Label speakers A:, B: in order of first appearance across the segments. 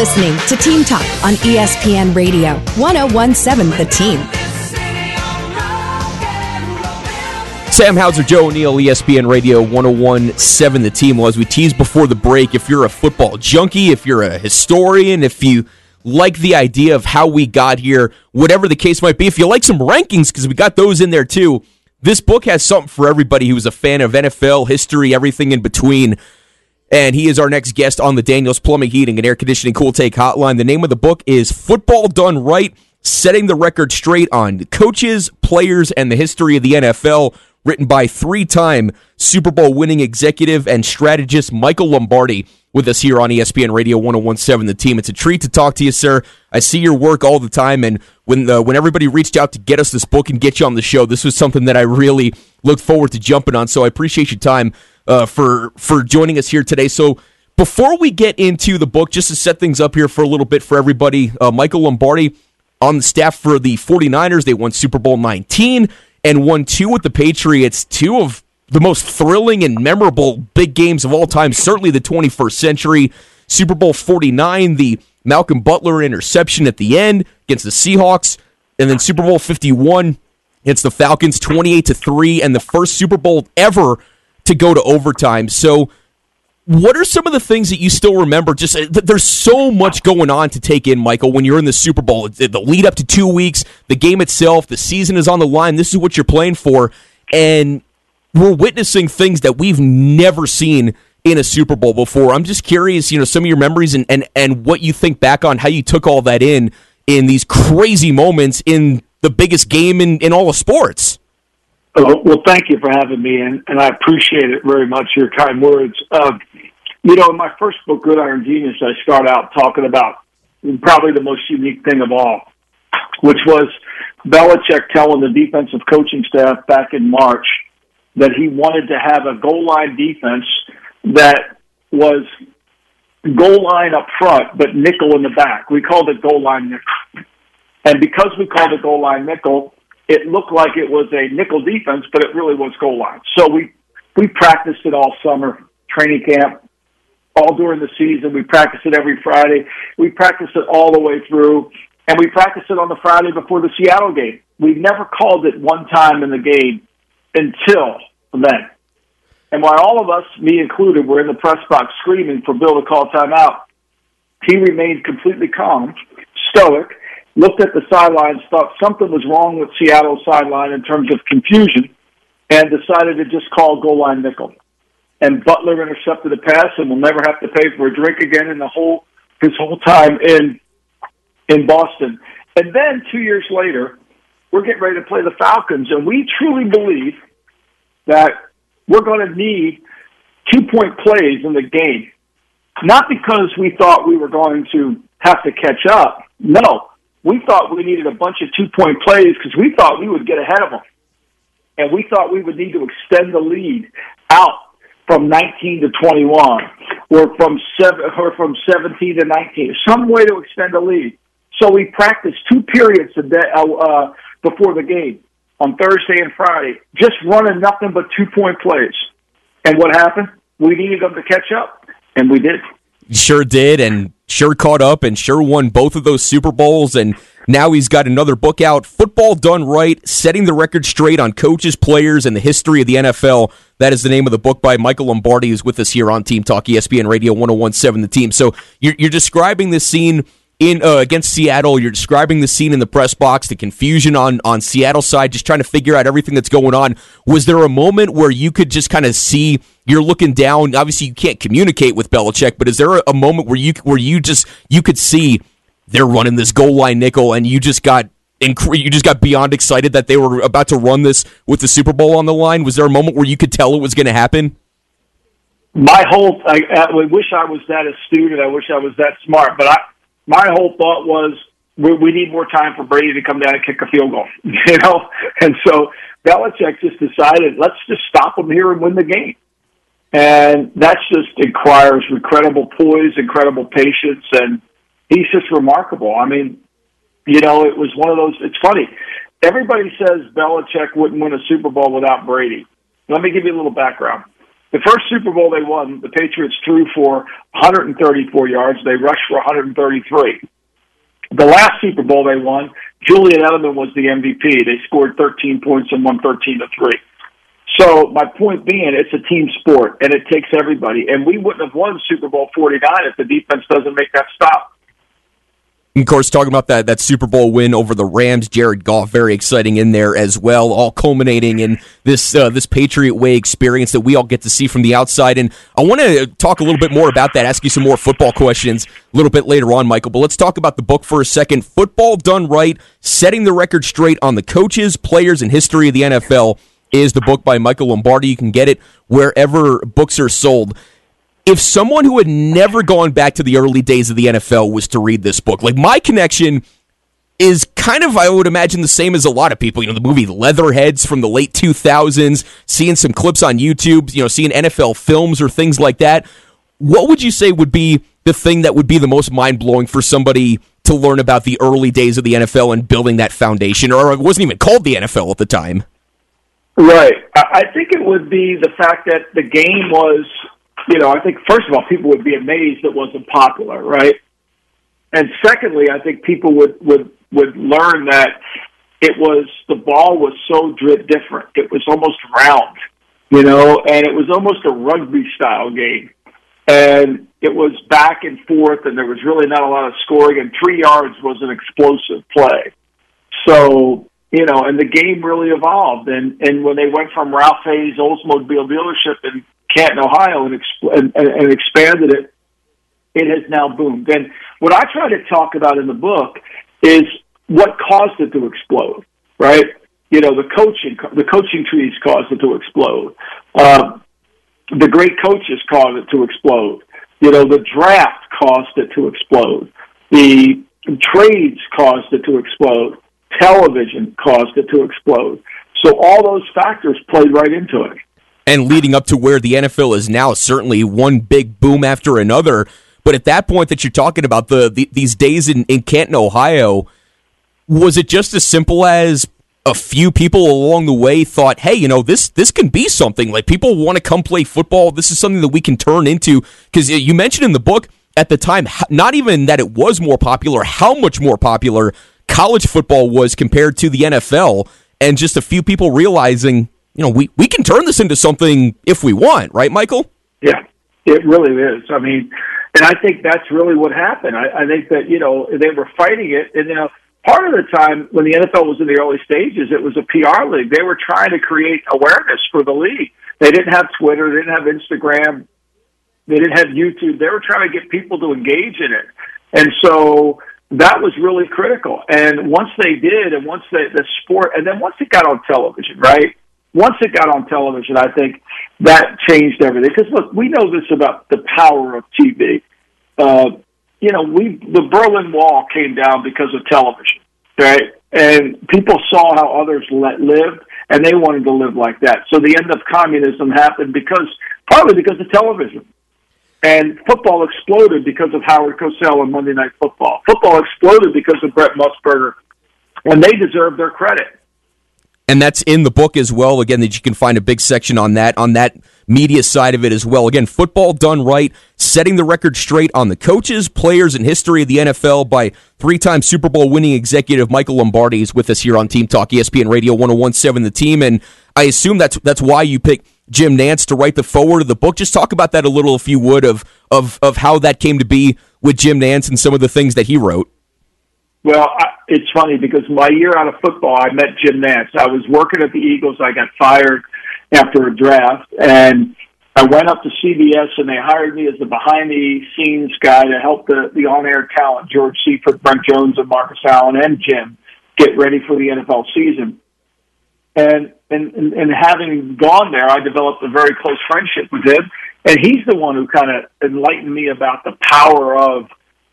A: listening to Team Talk on ESPN Radio, 1017 The Team.
B: Sam Hauser, Joe O'Neill, ESPN Radio 1017 The Team. Well, as we teased before the break, if you're a football junkie, if you're a historian, if you like the idea of how we got here, whatever the case might be, if you like some rankings, because we got those in there too, this book has something for everybody who's a fan of NFL history, everything in between. And he is our next guest on the Daniels Plumbing, Heating, and Air Conditioning Cool Take Hotline. The name of the book is Football Done Right Setting the Record Straight on Coaches, Players, and the History of the NFL written by three time Super Bowl winning executive and strategist Michael Lombardi with us here on ESPN Radio 1017 The Team. It's a treat to talk to you, sir. I see your work all the time, and when the, when everybody reached out to get us this book and get you on the show, this was something that I really looked forward to jumping on. So I appreciate your time uh, for for joining us here today. So before we get into the book, just to set things up here for a little bit for everybody, uh, Michael Lombardi on the staff for the 49ers. They won Super Bowl 19 and won two with the Patriots, two of the most thrilling and memorable big games of all time, certainly the 21st century. Super Bowl 49, the Malcolm Butler interception at the end against the Seahawks, and then Super Bowl 51 against the Falcons 28 to 3 and the first Super Bowl ever to go to overtime. So what are some of the things that you still remember? Just uh, there's so much going on to take in, Michael. When you're in the Super Bowl, the lead up to two weeks, the game itself, the season is on the line. This is what you're playing for, and we're witnessing things that we've never seen in a Super Bowl before. I'm just curious, you know, some of your memories and and and what you think back on how you took all that in in these crazy moments in the biggest game in in all of sports.
C: Oh, well, thank you for having me, and, and I appreciate it very much. Your kind words. Uh, you know, in my first book, Gridiron Genius, I start out talking about probably the most unique thing of all, which was Belichick telling the defensive coaching staff back in March that he wanted to have a goal line defense that was goal line up front, but nickel in the back. We called it goal line nickel. And because we called it goal line nickel, it looked like it was a nickel defense, but it really was goal line. So we we practiced it all summer, training camp, all during the season. We practiced it every Friday. We practiced it all the way through, and we practiced it on the Friday before the Seattle game. We never called it one time in the game until then. And while all of us, me included, were in the press box screaming for Bill to call timeout, he remained completely calm, stoic, looked at the sidelines, thought something was wrong with Seattle's sideline in terms of confusion, and decided to just call goal line nickel. And Butler intercepted a pass, and will never have to pay for a drink again in the whole his whole time in in Boston. And then two years later, we're getting ready to play the Falcons, and we truly believe that we're going to need two point plays in the game. Not because we thought we were going to have to catch up. No, we thought we needed a bunch of two point plays because we thought we would get ahead of them. And we thought we would need to extend the lead out from 19 to 21 or from seven or from 17 to 19, some way to extend the lead. So we practiced two periods a day, uh, uh, before the game on Thursday and Friday, just running nothing but two point plays. And what happened? We needed them to catch up, and we did.
B: Sure did, and sure caught up, and sure won both of those Super Bowls. And now he's got another book out, Football Done Right, setting the record straight on coaches, players, and the history of the NFL. That is the name of the book by Michael Lombardi, who's with us here on Team Talk, ESPN Radio 1017, the team. So you're, you're describing this scene in uh, against Seattle. You're describing the scene in the press box, the confusion on on Seattle side, just trying to figure out everything that's going on. Was there a moment where you could just kind of see you're looking down? Obviously, you can't communicate with Belichick, but is there a, a moment where you where you just you could see they're running this goal line nickel, and you just got inc- you just got beyond excited that they were about to run this with the Super Bowl on the line? Was there a moment where you could tell it was going to happen?
C: My whole I, I wish I was that astute and I wish I was that smart, but I my whole thought was we, we need more time for Brady to come down and kick a field goal, you know. And so Belichick just decided let's just stop him here and win the game, and that just requires incredible poise, incredible patience, and he's just remarkable. I mean, you know, it was one of those. It's funny. Everybody says Belichick wouldn't win a Super Bowl without Brady. Let me give you a little background. The first Super Bowl they won, the Patriots threw for 134 yards. They rushed for 133. The last Super Bowl they won, Julian Edelman was the MVP. They scored 13 points and won 13 to 3. So my point being, it's a team sport and it takes everybody. And we wouldn't have won Super Bowl 49 if the defense doesn't make that stop.
B: Of course, talking about that that Super Bowl win over the Rams, Jared Goff, very exciting in there as well, all culminating in this uh, this Patriot Way experience that we all get to see from the outside. And I want to talk a little bit more about that, ask you some more football questions a little bit later on, Michael. But let's talk about the book for a second. Football done right, setting the record straight on the coaches, players, and history of the NFL is the book by Michael Lombardi. You can get it wherever books are sold if someone who had never gone back to the early days of the NFL was to read this book, like my connection is kind of, I would imagine, the same as a lot of people. You know, the movie Leatherheads from the late 2000s, seeing some clips on YouTube, you know, seeing NFL films or things like that. What would you say would be the thing that would be the most mind blowing for somebody to learn about the early days of the NFL and building that foundation? Or it wasn't even called the NFL at the time.
C: Right. I think it would be the fact that the game was you know, I think first of all, people would be amazed it wasn't popular, right? And secondly, I think people would would would learn that it was the ball was so different. It was almost round, you know, and it was almost a rugby style game. And it was back and forth, and there was really not a lot of scoring. And three yards was an explosive play. So you know, and the game really evolved. And and when they went from Ralph Hay's Oldsmobile dealership in Canton, Ohio, and, exp- and, and expanded it, it has now boomed. And what I try to talk about in the book is what caused it to explode, right? You know, the coaching, the coaching trees caused it to explode. Um, the great coaches caused it to explode. You know, the draft caused it to explode. The trades caused it to explode. Television caused it to explode. So all those factors played right into it
B: and leading up to where the NFL is now, certainly one big boom after another. But at that point that you're talking about, the, the these days in, in Canton, Ohio, was it just as simple as a few people along the way thought, "Hey, you know this this can be something. Like people want to come play football. This is something that we can turn into." Because you mentioned in the book at the time, not even that it was more popular, how much more popular college football was compared to the NFL, and just a few people realizing you know, we, we can turn this into something if we want, right, Michael?
C: Yeah, it really is. I mean, and I think that's really what happened. I, I think that, you know, they were fighting it. And, you know, part of the time when the NFL was in the early stages, it was a PR league. They were trying to create awareness for the league. They didn't have Twitter, they didn't have Instagram, they didn't have YouTube. They were trying to get people to engage in it. And so that was really critical. And once they did, and once they, the sport, and then once it got on television, right? Once it got on television, I think that changed everything. Because look, we know this about the power of TV. Uh, you know, we the Berlin Wall came down because of television, right? And people saw how others let, lived, and they wanted to live like that. So the end of communism happened because partly because of television. And football exploded because of Howard Cosell and Monday Night Football. Football exploded because of Brent Musburger, and they deserve their credit
B: and that's in the book as well. Again, that you can find a big section on that on that media side of it as well. Again, football done right, setting the record straight on the coaches, players, and history of the NFL by three-time Super Bowl winning executive Michael Lombardi is with us here on Team Talk, ESPN Radio 1017 The Team, and I assume that's that's why you picked Jim Nantz to write the forward of the book. Just talk about that a little, if you would, of of of how that came to be with Jim Nantz and some of the things that he wrote.
C: Well, I, it's funny because my year out of football, I met Jim Nantz. I was working at the Eagles. I got fired after a draft, and I went up to CBS, and they hired me as the behind-the-scenes guy to help the the on-air talent, George Seifert, Brent Jones, and Marcus Allen, and Jim, get ready for the NFL season. And and and, and having gone there, I developed a very close friendship with him, and he's the one who kind of enlightened me about the power of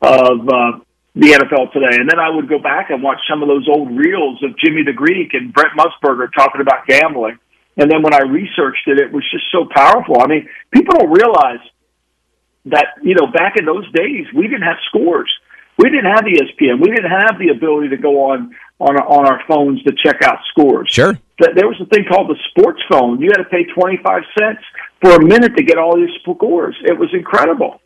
C: of uh, the NFL today. And then I would go back and watch some of those old reels of Jimmy the Greek and Brent Musburger talking about gambling. And then when I researched it, it was just so powerful. I mean, people don't realize that, you know, back in those days, we didn't have scores. We didn't have ESPN. We didn't have the ability to go on on on our phones to check out scores.
B: Sure.
C: There was a thing called the sports phone. You had to pay twenty five cents for a minute to get all these scores. It was incredible.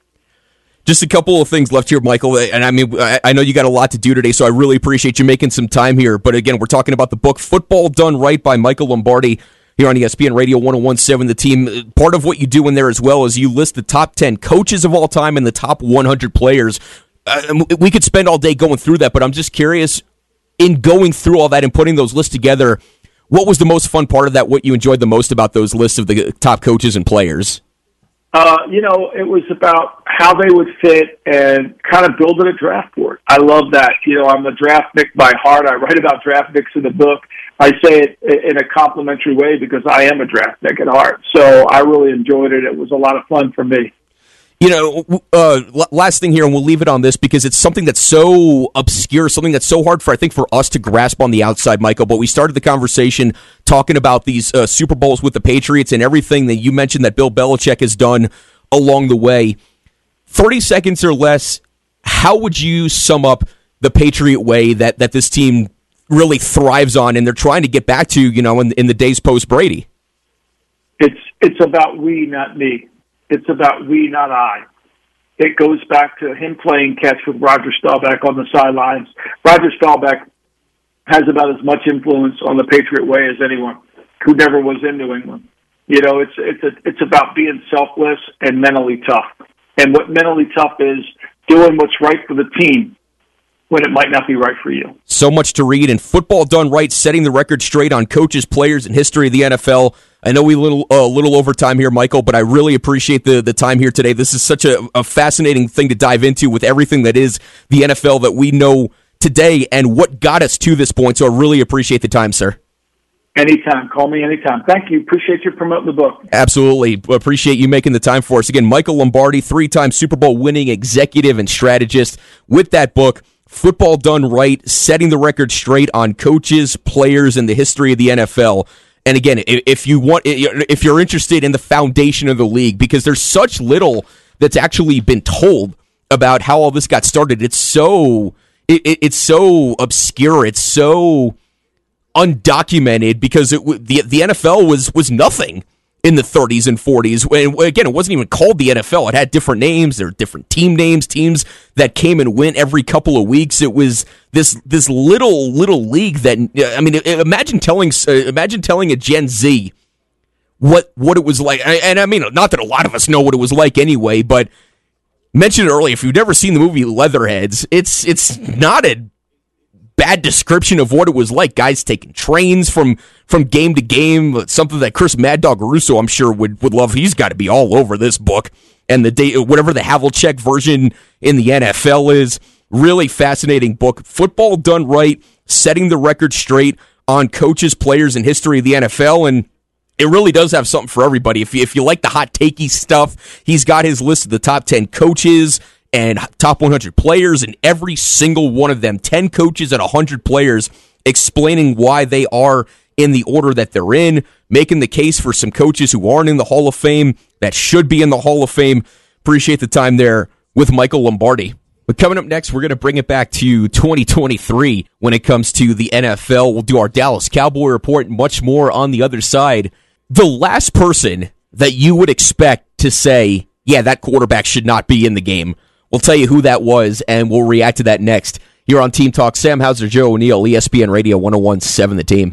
B: Just a couple of things left here, Michael. And I mean, I know you got a lot to do today, so I really appreciate you making some time here. But again, we're talking about the book Football Done Right by Michael Lombardi here on ESPN Radio 1017. The team, part of what you do in there as well is you list the top 10 coaches of all time and the top 100 players. Uh, we could spend all day going through that, but I'm just curious in going through all that and putting those lists together. What was the most fun part of that? What you enjoyed the most about those lists of the top coaches and players?
C: Uh, you know, it was about how they would fit and kind of building a draft board. I love that. You know, I'm a draft pick by heart. I write about draft picks in the book. I say it in a complimentary way because I am a draft pick at heart. So I really enjoyed it. It was a lot of fun for me.
B: You know, uh, last thing here, and we'll leave it on this because it's something that's so obscure, something that's so hard for I think for us to grasp on the outside, Michael. But we started the conversation talking about these uh, Super Bowls with the Patriots and everything that you mentioned that Bill Belichick has done along the way. Thirty seconds or less. How would you sum up the Patriot way that that this team really thrives on, and they're trying to get back to? You know, in, in the days post Brady.
C: It's it's about we, not me it's about we, not I. It goes back to him playing catch with Roger Staubach on the sidelines. Roger Staubach has about as much influence on the Patriot way as anyone who never was in New England. You know, it's it's a, it's about being selfless and mentally tough. And what mentally tough is doing what's right for the team when it might not be right for you.
B: So much to read and football done right, setting the record straight on coaches, players, and history of the NFL. I know we a little a uh, little over time here, Michael, but I really appreciate the the time here today. This is such a, a fascinating thing to dive into with everything that is the NFL that we know today and what got us to this point. So I really appreciate the time, sir.
C: Anytime. Call me anytime. Thank you. Appreciate you promoting the book.
B: Absolutely. Appreciate you making the time for us. Again, Michael Lombardi, three time Super Bowl winning executive and strategist with that book, Football Done Right, setting the record straight on coaches, players, and the history of the NFL. And again, if you want, if you're interested in the foundation of the league, because there's such little that's actually been told about how all this got started. It's so it, it's so obscure. It's so undocumented because it the the NFL was was nothing in the 30s and 40s. And again, it wasn't even called the NFL. It had different names. There were different team names, teams that came and went every couple of weeks. It was this this little little league that I mean, imagine telling uh, imagine telling a Gen Z what what it was like. And I mean, not that a lot of us know what it was like anyway, but mentioned earlier, if you've never seen the movie Leatherheads, it's it's not a bad description of what it was like. Guys taking trains from from game to game, something that Chris Mad Dog Russo, I'm sure, would would love. He's got to be all over this book and the day whatever the Havlicek version in the NFL is. Really fascinating book. Football done right, setting the record straight on coaches, players, and history of the NFL, and it really does have something for everybody. If you, if you like the hot takey stuff, he's got his list of the top 10 coaches and top 100 players, and every single one of them, 10 coaches and 100 players, explaining why they are in the order that they're in, making the case for some coaches who aren't in the Hall of Fame that should be in the Hall of Fame. Appreciate the time there with Michael Lombardi. But coming up next, we're going to bring it back to 2023 when it comes to the NFL. We'll do our Dallas Cowboy report and much more on the other side. The last person that you would expect to say, yeah, that quarterback should not be in the game We'll tell you who that was, and we'll react to that next. Here on Team Talk, Sam Hauser, Joe O'Neill, ESPN Radio 1017, The Team.